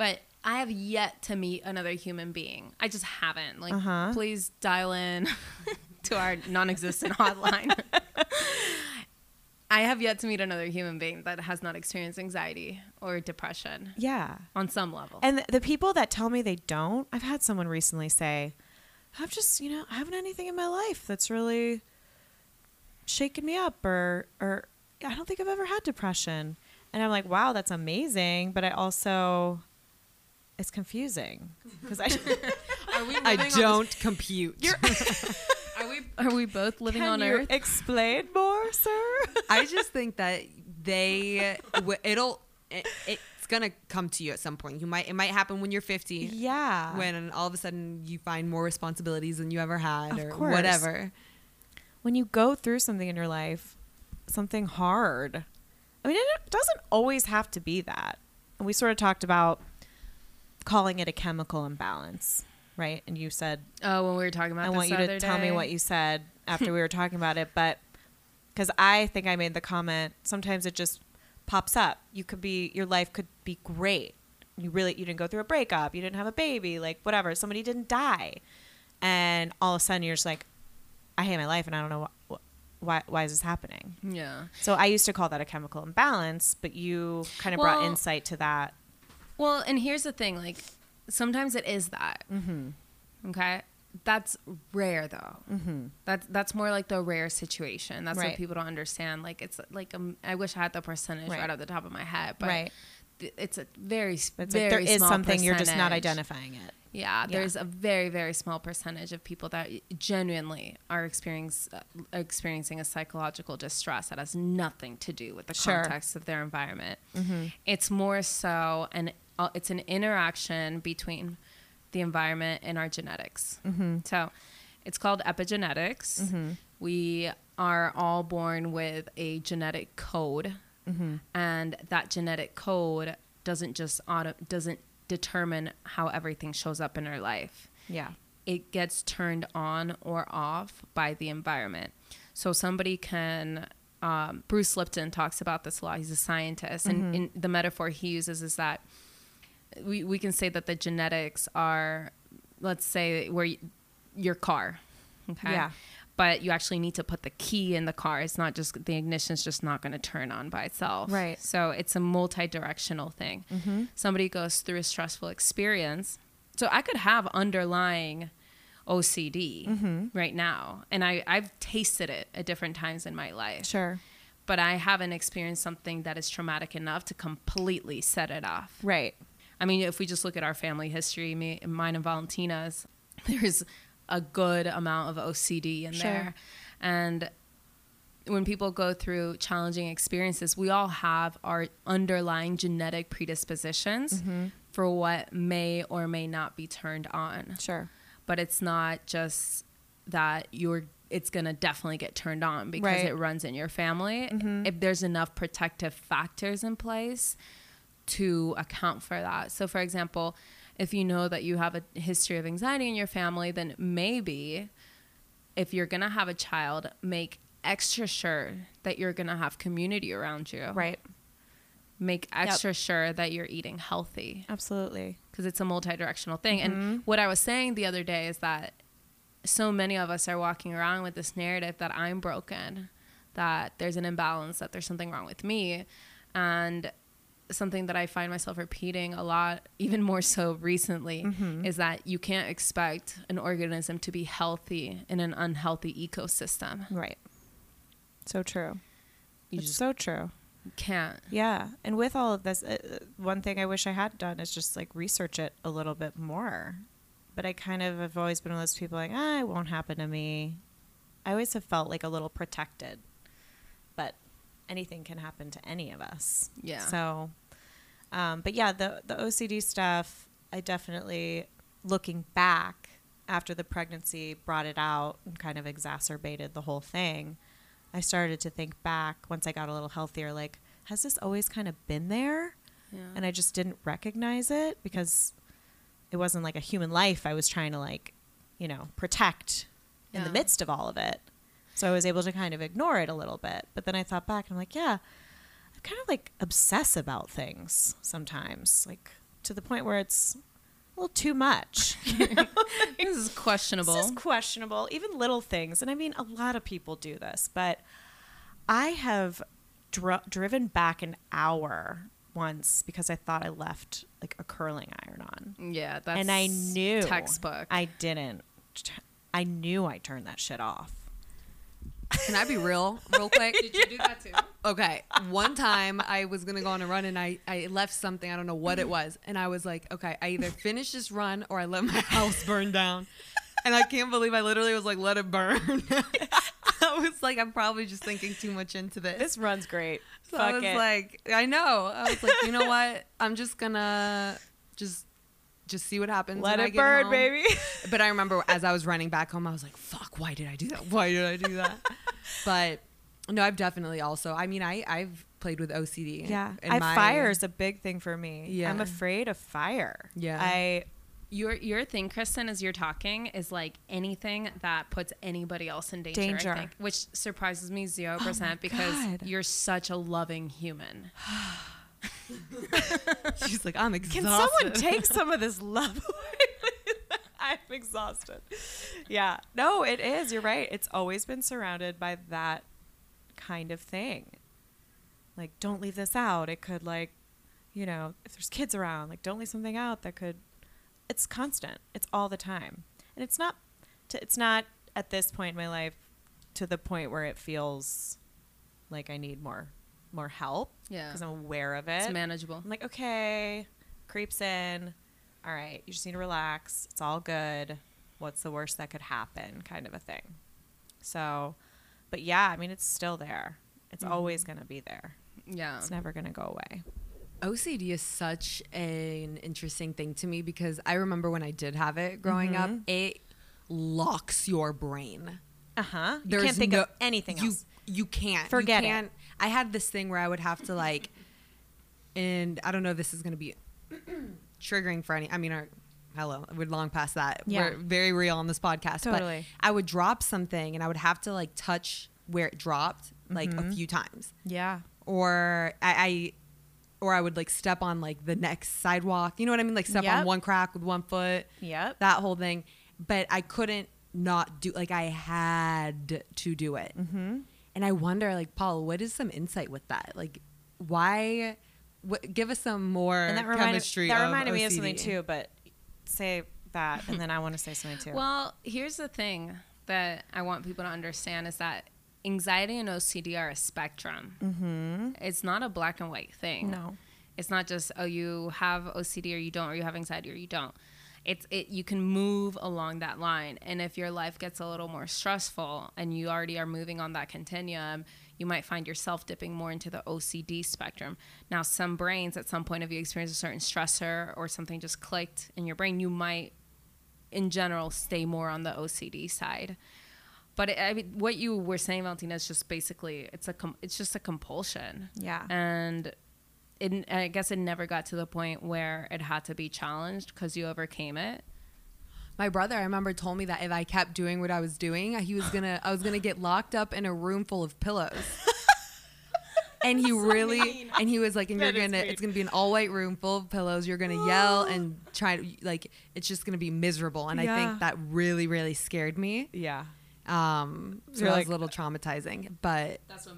but I have yet to meet another human being. I just haven't. Like, Uh-huh. please dial in to our non-existent hotline. I have yet to meet another human being that has not experienced anxiety or depression Yeah. on some level. And the people that tell me they don't, I've had someone recently say, I've just, you know, I haven't had anything in my life that's really shaken me up or or I don't think I've ever had depression. And I'm like, wow, that's amazing, but I also it's confusing because I Are Are we I don't compute. this- are we are we both living Can on you Earth? explain more, sir? I just think that they w- it'll it, it's gonna come to you at some point. You might it might happen when you're 50. yeah. When all of a sudden you find more responsibilities than you ever had, Of or course. whatever. when you go through something in your life, something hard. I mean, it doesn't always have to be that. And we sort of talked about calling it a chemical imbalance, right? And you said, oh, when we were talking about I want you to other tell me what you said after we were talking about it, but because I think I made the comment, sometimes it just pops up. You could be, your life could be great. You really, you didn't go through a breakup, you didn't have a baby, like whatever. Somebody didn't die, and all of a sudden you're just like, I hate my life, and I don't know wh- wh- why. Why is this happening? Yeah. So I used to call that a chemical imbalance, but you kind of brought insight to that. Well, and here's the thing: like sometimes it is that. Mm-hmm. Okay. That's rare though. Mm-hmm. That's that's more like the rare situation. That's Right. what people don't understand. Like it's like um, I wish I had the percentage right, Right. off the top of my head, but Right. th- it's a very It's very like there is small something you're just not identifying it. Yeah, Yeah. there's a very very small percentage of people that genuinely are uh, experiencing a psychological distress that has nothing to do with the Sure. context of their environment. Mm-hmm. It's more so an it's an interaction between the environment and our genetics. Mm-hmm. So it's called epigenetics. Mhm. We are all born with a genetic code, Mm-hmm. and that genetic code doesn't just auto doesn't determine how everything shows up in our life. Yeah. It gets turned on or off by the environment. So somebody can. Um, Bruce Lipton talks about this a lot. He's a scientist, and in, the metaphor he uses is that we, we can say that the genetics are, let's say, where y- your car, okay, Yeah. but you actually need to put the key in the car. It's not just the ignition's just not going to turn on by itself, Right. So it's a multi-directional thing. Mm-hmm. Somebody goes through a stressful experience, so I could have underlying OCD Mm-hmm. right now, and I I've tasted it at different times in my life Sure. but I haven't experienced something that is traumatic enough to completely set it off. Right. I mean, if we just look at our family history, me, mine and Valentina's, there's a good amount of OCD in Sure. there. And when people go through challenging experiences, we all have our underlying genetic predispositions Mm-hmm. for what may or may not be turned on Sure. but it's not just that you're it's going to definitely get turned on because Right. it runs in your family Mhm. if there's enough protective factors in place to account for that so for example if you know that you have a history of anxiety in your family then maybe if you're going to have a child make extra sure that you're going to have community around you Right. make extra sure that you're eating healthy Absolutely. because it's a multi-directional thing. Mhm. And what I was saying the other day is that so many of us are walking around with this narrative that I'm broken, that there's an imbalance, that there's something wrong with me, and something that I find myself repeating a lot, even more so recently, Mhm. is that you can't expect an organism to be healthy in an unhealthy ecosystem. Right. So true. You it's just so true. You can't. Yeah. And with all of this, uh, uh, one thing I wish I had done is just like research it a little bit more. But I kind of have always been one of those people like, ah, it won't happen to me. I always have felt like a little protected. Anything can happen to any of us. Yeah. So, um, but yeah, the, the OCD stuff, I definitely, looking back after the pregnancy brought it out and kind of exacerbated the whole thing, I started to think back once I got a little healthier, like, has this always kind of been there? Yeah. And I just didn't recognize it because it wasn't like a human life I was trying to, like, you know, protect in the midst of all of it. So I was able to kind of ignore it a little bit. But then I thought back and I'm like, yeah, I kind of like obsess about things sometimes, like to the point where it's a little too much. this is questionable. This is questionable, even little things. And I mean, a lot of people do this, but I have dr- driven back an hour once because I thought I left like a curling iron on. yeah, that's and I knew textbook. I didn't. I knew I turned that shit off. Can I be real, real quick? Did you do that too? Okay. One time I was gonna go on a run and I, I left something, I don't know what it was. And I was like, okay, I either finish this run or I let my house burn down. And I can't believe I literally was like, let it burn. I was like, I'm probably just thinking too much into this. This run's great. so Fuck I was it. like, I know. I was like, you know what? I'm just gonna just just see what happens. Let when I it get burn, home. baby. But I remember as I was running back home, I was like, fuck, why did I do that? Why did I do that? but no, I've definitely also, I mean, I, I've played with OCD. Yeah, in I, my- fire is a big thing for me. Yeah. I'm afraid of fire. Yeah. I Your your thing, Kristen, as you're talking, is like anything that puts anybody else in danger. Danger. I think, which surprises me zero Oh my percent because God. you're such a loving human. She's like, I'm exhausted. can someone take some of this love away? I'm exhausted. Yeah, no, it is. You're right. It's always been surrounded by that kind of thing. Like, don't leave this out. It could like, you know, if there's kids around, like, don't leave something out that could. It's constant. It's all the time, and it's not. To, it's not at this point in my life to the point where it feels like I need more, more help. Yeah. because I'm aware of it. It's manageable. I'm like, okay, creeps in. All right, you just need to relax. It's all good. What's the worst that could happen? Kind of a thing. So, but yeah, I mean, it's still there. It's always going to be there. Yeah. It's never going to go away. OCD is such an interesting thing to me because I remember when I did have it growing up, Mhm. it locks your brain. Uh huh. You can't think no- of anything you, else. You can't. Forget you it. I had this thing where I would have to like, and I don't know if this is going to be triggering for any. I mean, our, hello, we're long past that. Yeah. We're very real on this podcast. Totally. But I would drop something and I would have to like touch where it dropped like Mm-hmm. a few times, Yeah. or I. I or I would like step on like the next sidewalk. You know what I mean? Like step Yep. on one crack with one foot Yep. that whole thing. But I couldn't not do like I had to do it. mm-hmm. And I wonder, like Paul, what is some insight with that? Like, why? What, give us some more And that reminded, chemistry. that of reminded me of something too, but say that, and then I want to say something too. Well, here's the thing that I want people to understand is that anxiety and OCD are a spectrum. mm-hmm. It's not a black and white thing. No. It's not just oh you have OCD or you don't or you have anxiety or you don't. It's it you can move along that line and if your life gets a little more stressful and you already are moving on that continuum, you might find yourself dipping more into the OCD spectrum. Now some brains at some point if you experience a certain stressor or something just clicked in your brain, you might in general stay more on the OCD side. But it, I mean, what you were saying, Valentina, is just basically it's a com- it's just a compulsion Yeah. and it, I guess it never got to the point where it had to be challenged because you overcame it. My brother, I remember, told me that if I kept doing what I was doing, he was gonna, I was gonna get locked up in a room full of pillows. and he really, and he was like, and you're gonna, mean. it's gonna be an all white room full of pillows. You're gonna yell and try to, like, it's just gonna be miserable. And I think that really, really scared me. yeah. Um, so You're that like- was a little traumatizing, but That's what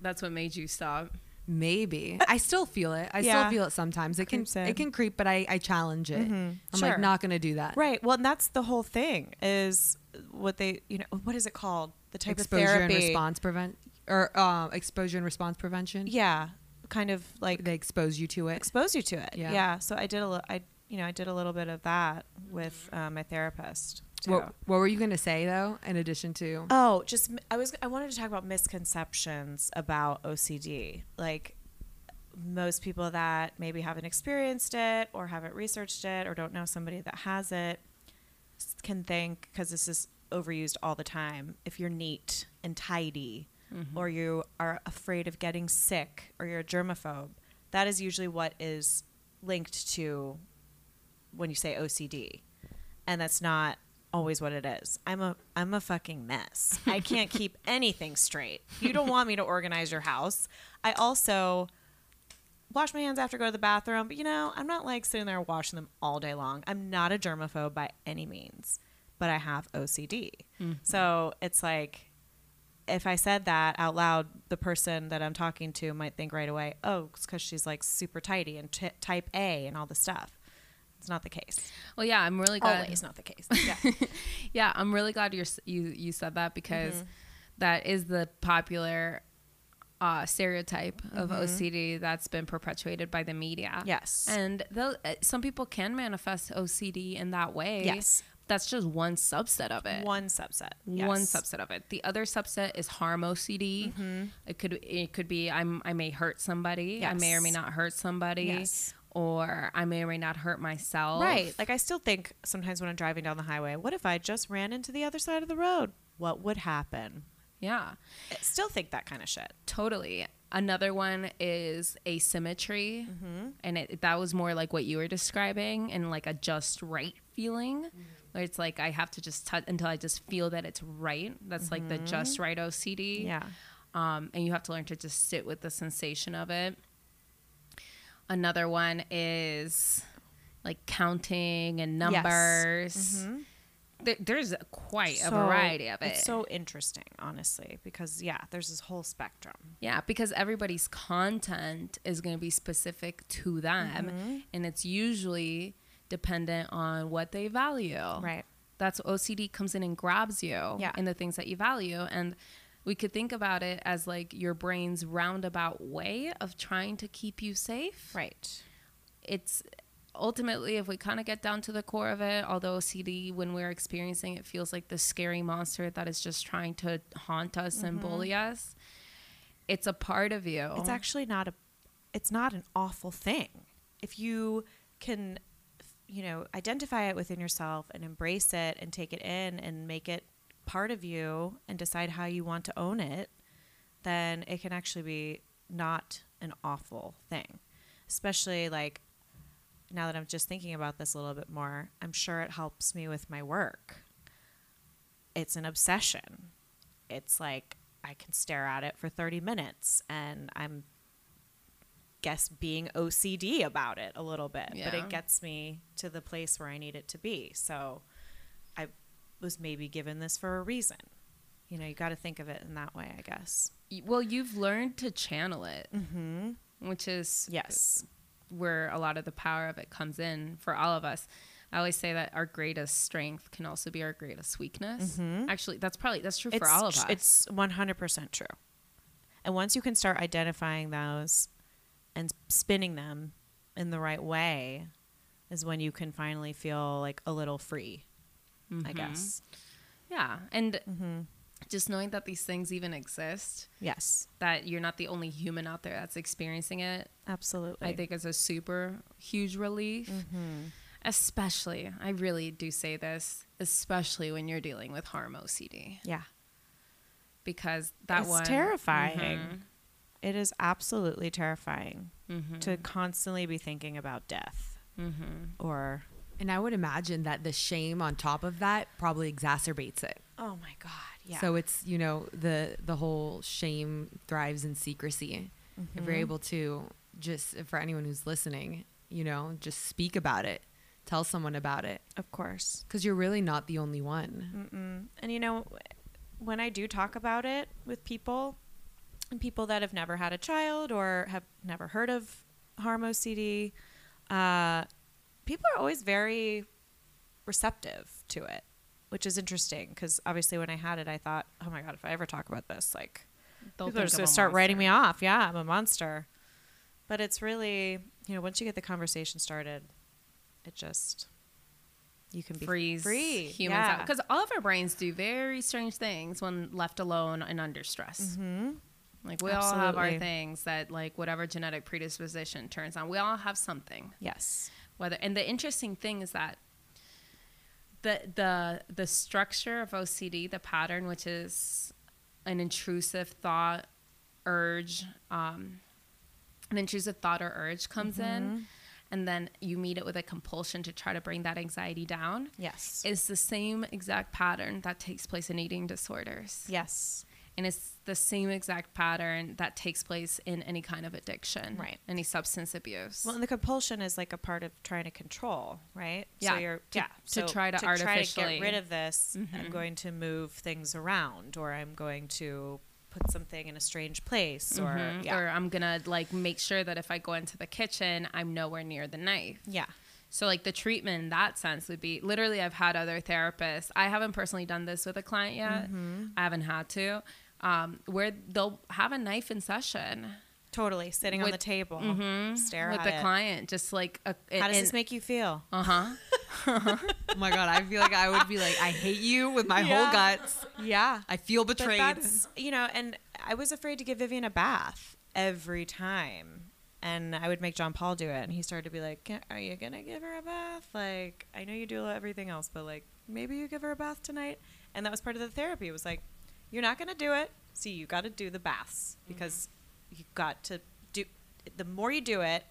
that's what made you stop. Maybe I still feel it. I Yeah. still feel it sometimes. It can, in. it can creep, but I, I challenge it. Mhm. I'm Sure. like, not gonna do that. Right. Well, and that's the whole thing is what they, you know, what is it called? The type exposure of therapy. and response prevent or uh, exposure and response prevention. Yeah. Kind of like they expose you to it. expose you to it. Yeah. Yeah. So I did a, li- I, you know, I did a little bit of that with uh, my therapist too. What, what were you going to say though? In addition to Oh, just I was I wanted to talk about misconceptions about OCD. Like most people that maybe haven't experienced it or haven't researched it or don't know somebody that has it can think because this is overused all the time. If you're neat and tidy mm-hmm. or you are afraid of getting sick or you're a germaphobe, that is usually what is linked to when you say OCD. And that's not always what it is. I'm a I'm a fucking mess. I can't keep anything straight. You don't want me to organize your house. I also wash my hands after I go to the bathroom, but you know, I'm not like sitting there washing them all day long. I'm not a germaphobe by any means, but I have OCD. Mm-hmm. So it's like if I said that out loud, the person that I'm talking to might think right away, oh, it's because she's like super tidy and t- type A and all the stuff. It's not the case. Well, yeah, I'm really glad. Always not the case. Yeah. yeah, I'm really glad you're, you you said that because that is the popular uh, stereotype of OCD that's been perpetuated by the media. Yes. and though uh, some people can manifest OCD in that way, Yes. that's just one subset of it. One subset. One subset of it. The other subset is harm OCD. Mm-hmm. It could it could be I'm I may hurt somebody. I may or may not hurt somebody. Yes. Or I may or may not hurt myself. Right. Like I still think sometimes when I'm driving down the highway, what if I just ran into the other side of the road? What would happen? Yeah. I still think that kind of shit. Totally. Another one is asymmetry, Mm-hmm. and it, that was more like what you were describing, and like a just right feeling, Mm-hmm. where it's like I have to just touch until I just feel that it's right. That's like the just right OCD. Mm-hmm. Yeah. um, and you have to learn to just sit with the sensation of it. Another one is like counting and Yes. numbers. There, there's quite a variety of it. It's so interesting, honestly, because yeah, there's this whole spectrum. Yeah, because everybody's content is going to be specific to them, Mm-hmm. and it's usually dependent on what they value. Right. That's OCD comes in and grabs you Yeah. in the things that you value, and we could think about it as like your brain's roundabout way of trying to keep you safe. Right. It's ultimately, if we kind of get down to the core of it, although OCD, when we're experiencing it, feels like the scary monster that is just trying to haunt us and mm-hmm. bully us. It's a part of you. It's actually not a it's not an awful thing. If you can you know, identify it within yourself and embrace it and take it in and make it part of you and decide how you want to own it, then it can actually be not an awful thing. Especially like now that I'm just thinking about this a little bit more, I'm sure it helps me with my work. It's an obsession. It's like I can stare at it for 30 minutes and I'm guess being OCD about it a little bit, but it gets me to the place where I need it to be. So I was maybe given this for a reason. You know, you got to think of it in that way, I guess. well, you've learned to channel it, Mm-hmm. which is Yes. where a lot of the power of it comes in for all of us. I always say that our greatest strength can also be our greatest weakness. Actually, that's probably that's true for all of us. It's 100% true. And once you can start identifying those and spinning them in the right way, is when you can finally feel like a little free, I Mhm. guess. yeah, and Mm-hmm. just knowing that these things even exist, Yes, that you're not the only human out there that's experiencing it, absolutely. I think is a super huge relief. Mm-hmm. Especially, I really do say this, especially when you're dealing with harm OCD, Yeah. because that it's one terrifying. It is absolutely terrifying Mhm. to constantly be thinking about death Mhm. or And I would imagine that the shame on top of that probably exacerbates it. oh my god, yeah. So it's you know the the whole shame thrives in secrecy. If you're able to just for anyone who's listening, you know, just speak about it, tell someone about it, of course. because you're really not the only one. Mm-mm. And you know, when I do talk about it with people, and people that have never had a child or have never heard of harm OCD, uh, people are always very receptive to it, which is interesting because obviously when I had it, I thought, oh my god, if I ever talk about this, like They'll people are just gonna start writing me off. Yeah, I'm a monster. But it's really, you know, once you get the conversation started, it just you can be freeze free. humans yeah. out because all of our brains do very strange things when left alone and under stress. Mhm. Like we all have our things that like whatever genetic predisposition turns on. We all have something. Yes. Whether and the interesting thing is that the the the structure of OCD, the pattern, which is an intrusive thought, urge, um, an intrusive thought or urge comes in, and then you meet it with a compulsion to try to bring that anxiety down. Yes. It's the same exact pattern that takes place in eating disorders. yes. And it's the same exact pattern that takes place in any kind of addiction, Right. Any substance abuse. Well, and the compulsion is like a part of trying to control, right? Yeah, So you're to- yeah to try to try to artificially- get rid of this. I'm Mhm. going to move things around, or I'm going to put something in a strange place, or Mhm. yeah, or I'm gonna like make sure that if I go into the kitchen, I'm nowhere near the knife. yeah, So like the treatment in that sense would be literally I've had other therapists. I haven't personally done this with a client yet. Mm-hmm. I haven't had to, um, where they'll have a knife in session Totally sitting on the table, Mhm. stare with at the it. client, just like a, How does this make you feel? Uh huh. Oh my god, I feel like I would be like, I hate you with my Yeah. whole guts. Yeah, I feel betrayed. that's you know, and I was afraid to give Vivian a bath every time, and I would make John Paul do it, and he started to be like, "Are you gonna give her a bath? Like, I know you do everything else, but like, maybe you give her a bath tonight." And that was part of the therapy. It was like, "You're not gonna do it. See, you got to do the baths mm-hmm. because you got to do. The more you do it,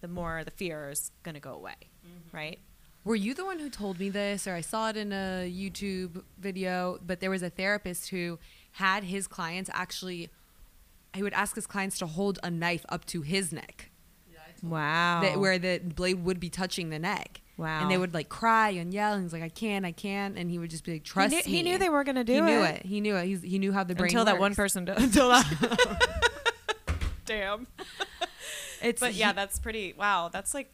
the more the fear is gonna go away, mm-hmm. right?" Were you the one who told me this, or I saw it in a YouTube video? But there was a therapist who had his clients actually. He would ask his clients to hold a knife up to his neck, Wow. that, where the blade would be touching the neck. Wow. And they would like cry and yell, and he's like, "I can't, I can't," and he would just be like, "Trust he knew, me." he knew they were gonna do he it. knew it. He knew it. He's, he knew how the brain until that one person does. Until that. Damn. It's But yeah, he- that's pretty. Wow, that's like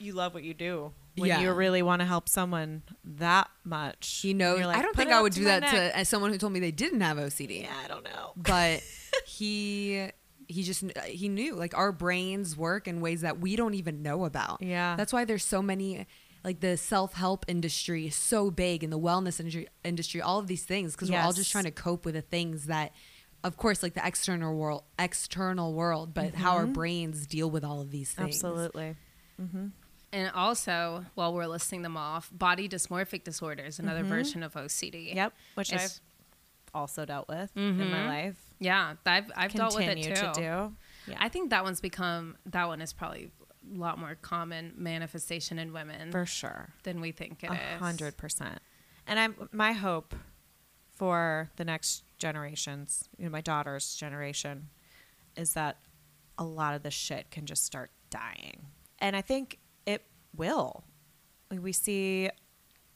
you love what you do. When Yeah. you really want to help someone that much. he knows. You're like, I don't think I would do that neck." to as someone who told me they didn't have OCD. Yeah, I don't know. but he he just he knew like our brains work in ways that we don't even know about Yeah. that's why there's so many like the self-help industry is so big and the wellness industry industry all of these things because we're all just trying to cope with the things that of course like the external world external world but how our brains deal with all of these things Absolutely. Mm-hmm. And also, while we're listing them off, body dysmorphic disorder is another version of OCD. Yep. Which It's- I've also dealt with in my Mhm. life. Yeah, I've I've dealt with it too. to do. Yeah. I think that one's become that one is probably a lot more common manifestation in women for sure. than we think it A is. hundred percent. And I'm my hope for the next generations, you know, my daughter's generation, is that a lot of this shit can just start dying. And I think it will. We see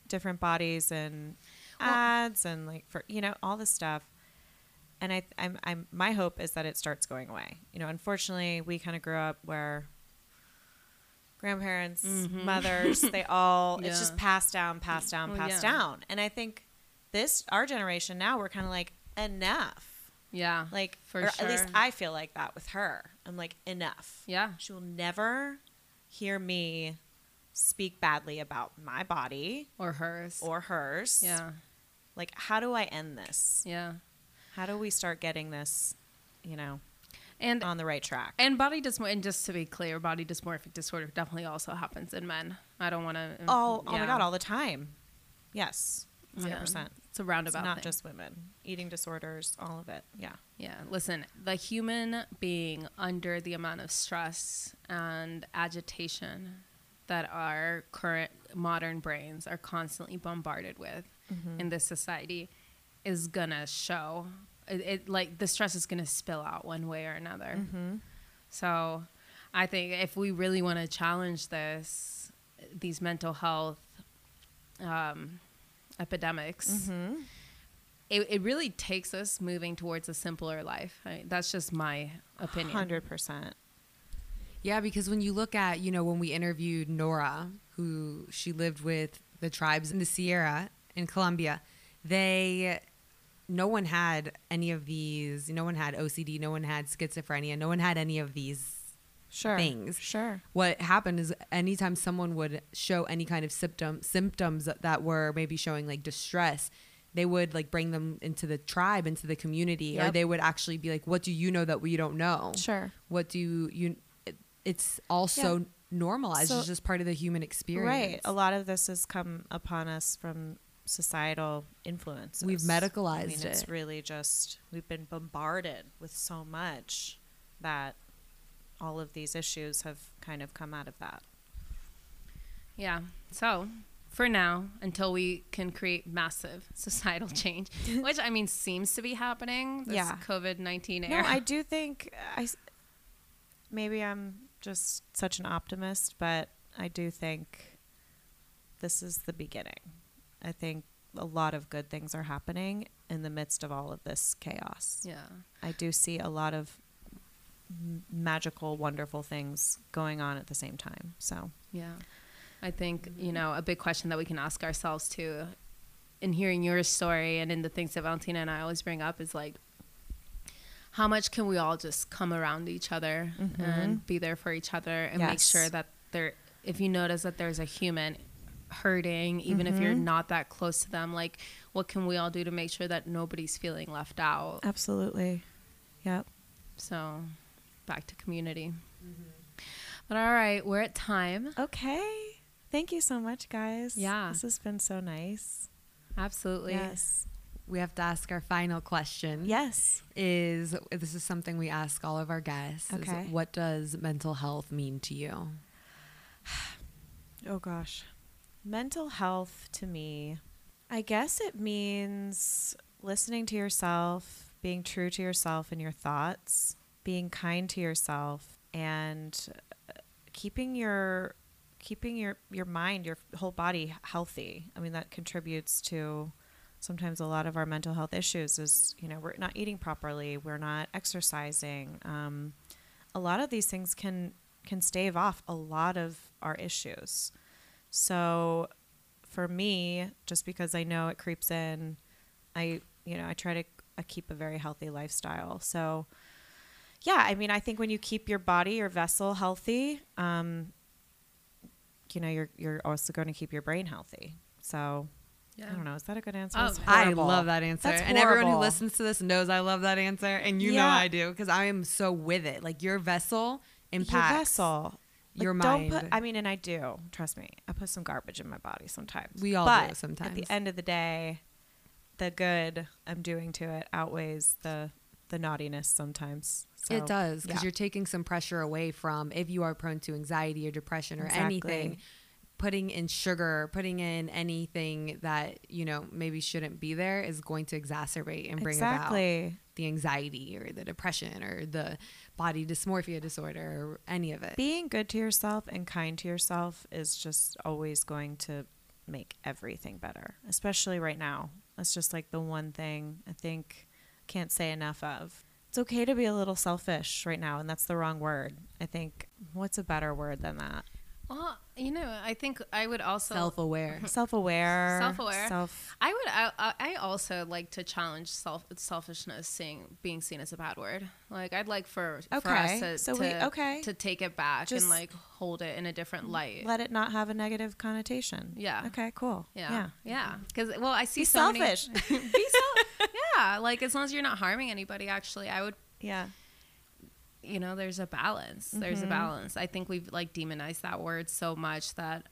different bodies and ads and like for you know all this stuff. And I, I'm, I'm, my hope is that it starts going away. You know, unfortunately, we kind of grew up where grandparents, mm-hmm. mothers, they all, it's just passed down, passed down, Well, passed yeah. down. And I think this, our generation now, we're kind of like, enough. Yeah, Like, for or sure. at least I feel like that with her. I'm like, enough. Yeah. She will never hear me speak badly about my body or hers. or hers. yeah, Like, how do I end this? yeah, How do we start getting this, you know, and on the right track? and body dysmorphic. And just to be clear, body dysmorphic disorder definitely also happens in men. I don't want to. Oh, oh my God, all the time. Yes, 100%. Yeah. It's a It's roundabout. not thing. just women. Eating disorders, all of it. Yeah. Yeah, listen, the human being under the amount of stress and agitation that our current modern brains are constantly bombarded with Mm-hmm. in this society is gonna show. It, it like the stress is gonna spill out one way or another. Mm-hmm. So, I think if we really want to challenge this, these mental health um, epidemics, Mm-hmm. it, it really takes us moving towards a simpler life. I, that's just my opinion. 100%. Yeah, because when you look at, you know, when we interviewed Nora, who she lived with the tribes in the Sierra in Colombia, they, no one had any of these, no one had OCD, no one had schizophrenia, no one had any of these Sure. things. Sure. What happened is anytime someone would show any kind of symptom symptoms that were maybe showing like distress, they would like bring them into the tribe, into the community, or they would actually be like, "What do you know that we don't know?" Sure. what do you it, it's also Yeah. normalized So- it's just part of the human experience Right. A lot of this has come upon us from societal influences. We've medicalized I mean, It's it. really just, we've been bombarded with so much that all of these issues have kind of come out of that. Yeah. So, for now, until we can create massive societal change, which I mean seems to be happening, this Yeah. COVID 19 era. No. I do think I. maybe I'm just such an optimist, but I do think this is the beginning. I think a lot of good things are happening in the midst of all of this chaos. yeah. I do see a lot of m- magical, wonderful things going on at the same time. So, Yeah. I think, you know, a big question that we can ask ourselves too, in hearing your story and in the things that Valentina and I always bring up is like, how much can we all just come around each other mm-hmm. and be there for each other and make sure that there if you notice that there's a human hurting even if you're mm-hmm. not that close to them like what can we all do to make sure that nobody's feeling left out Absolutely. Yep. so back to community but all right we're at time Okay. Thank you so much, guys. Yeah. This has been so nice. absolutely Yes. We have to ask our final question. Yes. Is this is something we ask all of our guests. is Okay. what does mental health mean to you? Oh gosh. Mental health to me, I guess it means listening to yourself, being true to yourself and your thoughts, being kind to yourself and uh, keeping your keeping your your mind, your whole body healthy. I mean that contributes to sometimes a lot of our mental health issues is, you know, we're not eating properly, we're not exercising. Um, a lot of these things can can stave off a lot of our issues. So for me, just because I know it creeps in, I you know, I try to uh, keep a very healthy lifestyle. So yeah, I mean, I think when you keep your body, your vessel healthy, um, you know, you're you're also going to keep your brain healthy. So yeah I don't know. Is that a good answer? Oh, I love that answer. And everyone who listens to this knows I love that answer. And you know I do because I am so with it. Like your vessel impacts your vessel. Your mind. Don't put. I mean, and I do. Trust me. I put some garbage in my body sometimes. We all but do sometimes. At the end of the day, the good I'm doing to it outweighs the the naughtiness sometimes. So, it does because yeah. you're taking some pressure away from if you are prone to anxiety or depression or Exactly. anything. Putting in sugar, putting in anything that you know maybe shouldn't be there is going to exacerbate and bring about the anxiety or the depression or the body dysmorphia disorder or any of it. Being good to yourself and kind to yourself is just always going to make everything better, especially right now. That's just like the one thing I think can't say enough of. It's okay to be a little selfish right now, and that's the wrong word. I think what's a better word than that? Well you know i think i would also Self-aware. Self-aware. Self-aware. Self. I would. I, I- also like to challenge self selfishness, seeing being seen as a bad word. Like I'd like for for Okay, us to so to, we- okay. to take it back Just and like hold it in a different light. Let it not have a negative connotation. Yeah. Okay. Cool. yeah, yeah. Because well, I see Be so selfish. many. be self. Yeah, like as long as you're not harming anybody. Actually, I would. Yeah. You know, there's a balance. There's a Mm-hmm. balance. I think we've like demonized that word so much that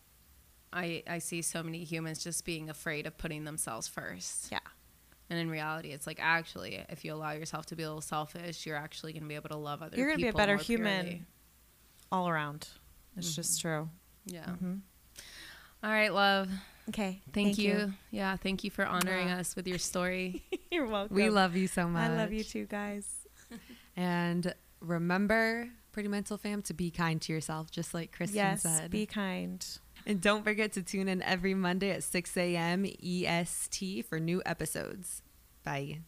I I see so many humans just being afraid of putting themselves first. Yeah. And in reality, it's like actually, if you allow yourself to be a little selfish, you're actually going to be able to love other You're gonna be a better human. purely. All around. It's just true. Yeah. Mm-hmm. All right, love. Okay. Thank, you. Yeah, thank you for honoring us with your story. You're welcome. We love you so much. I love you too, guys. And remember, Pretty Mental Fam, to be kind to yourself, just like Kristen yes. said. Be kind. and don't forget to tune in every Monday at 6 a.m. EST for new episodes. Bye.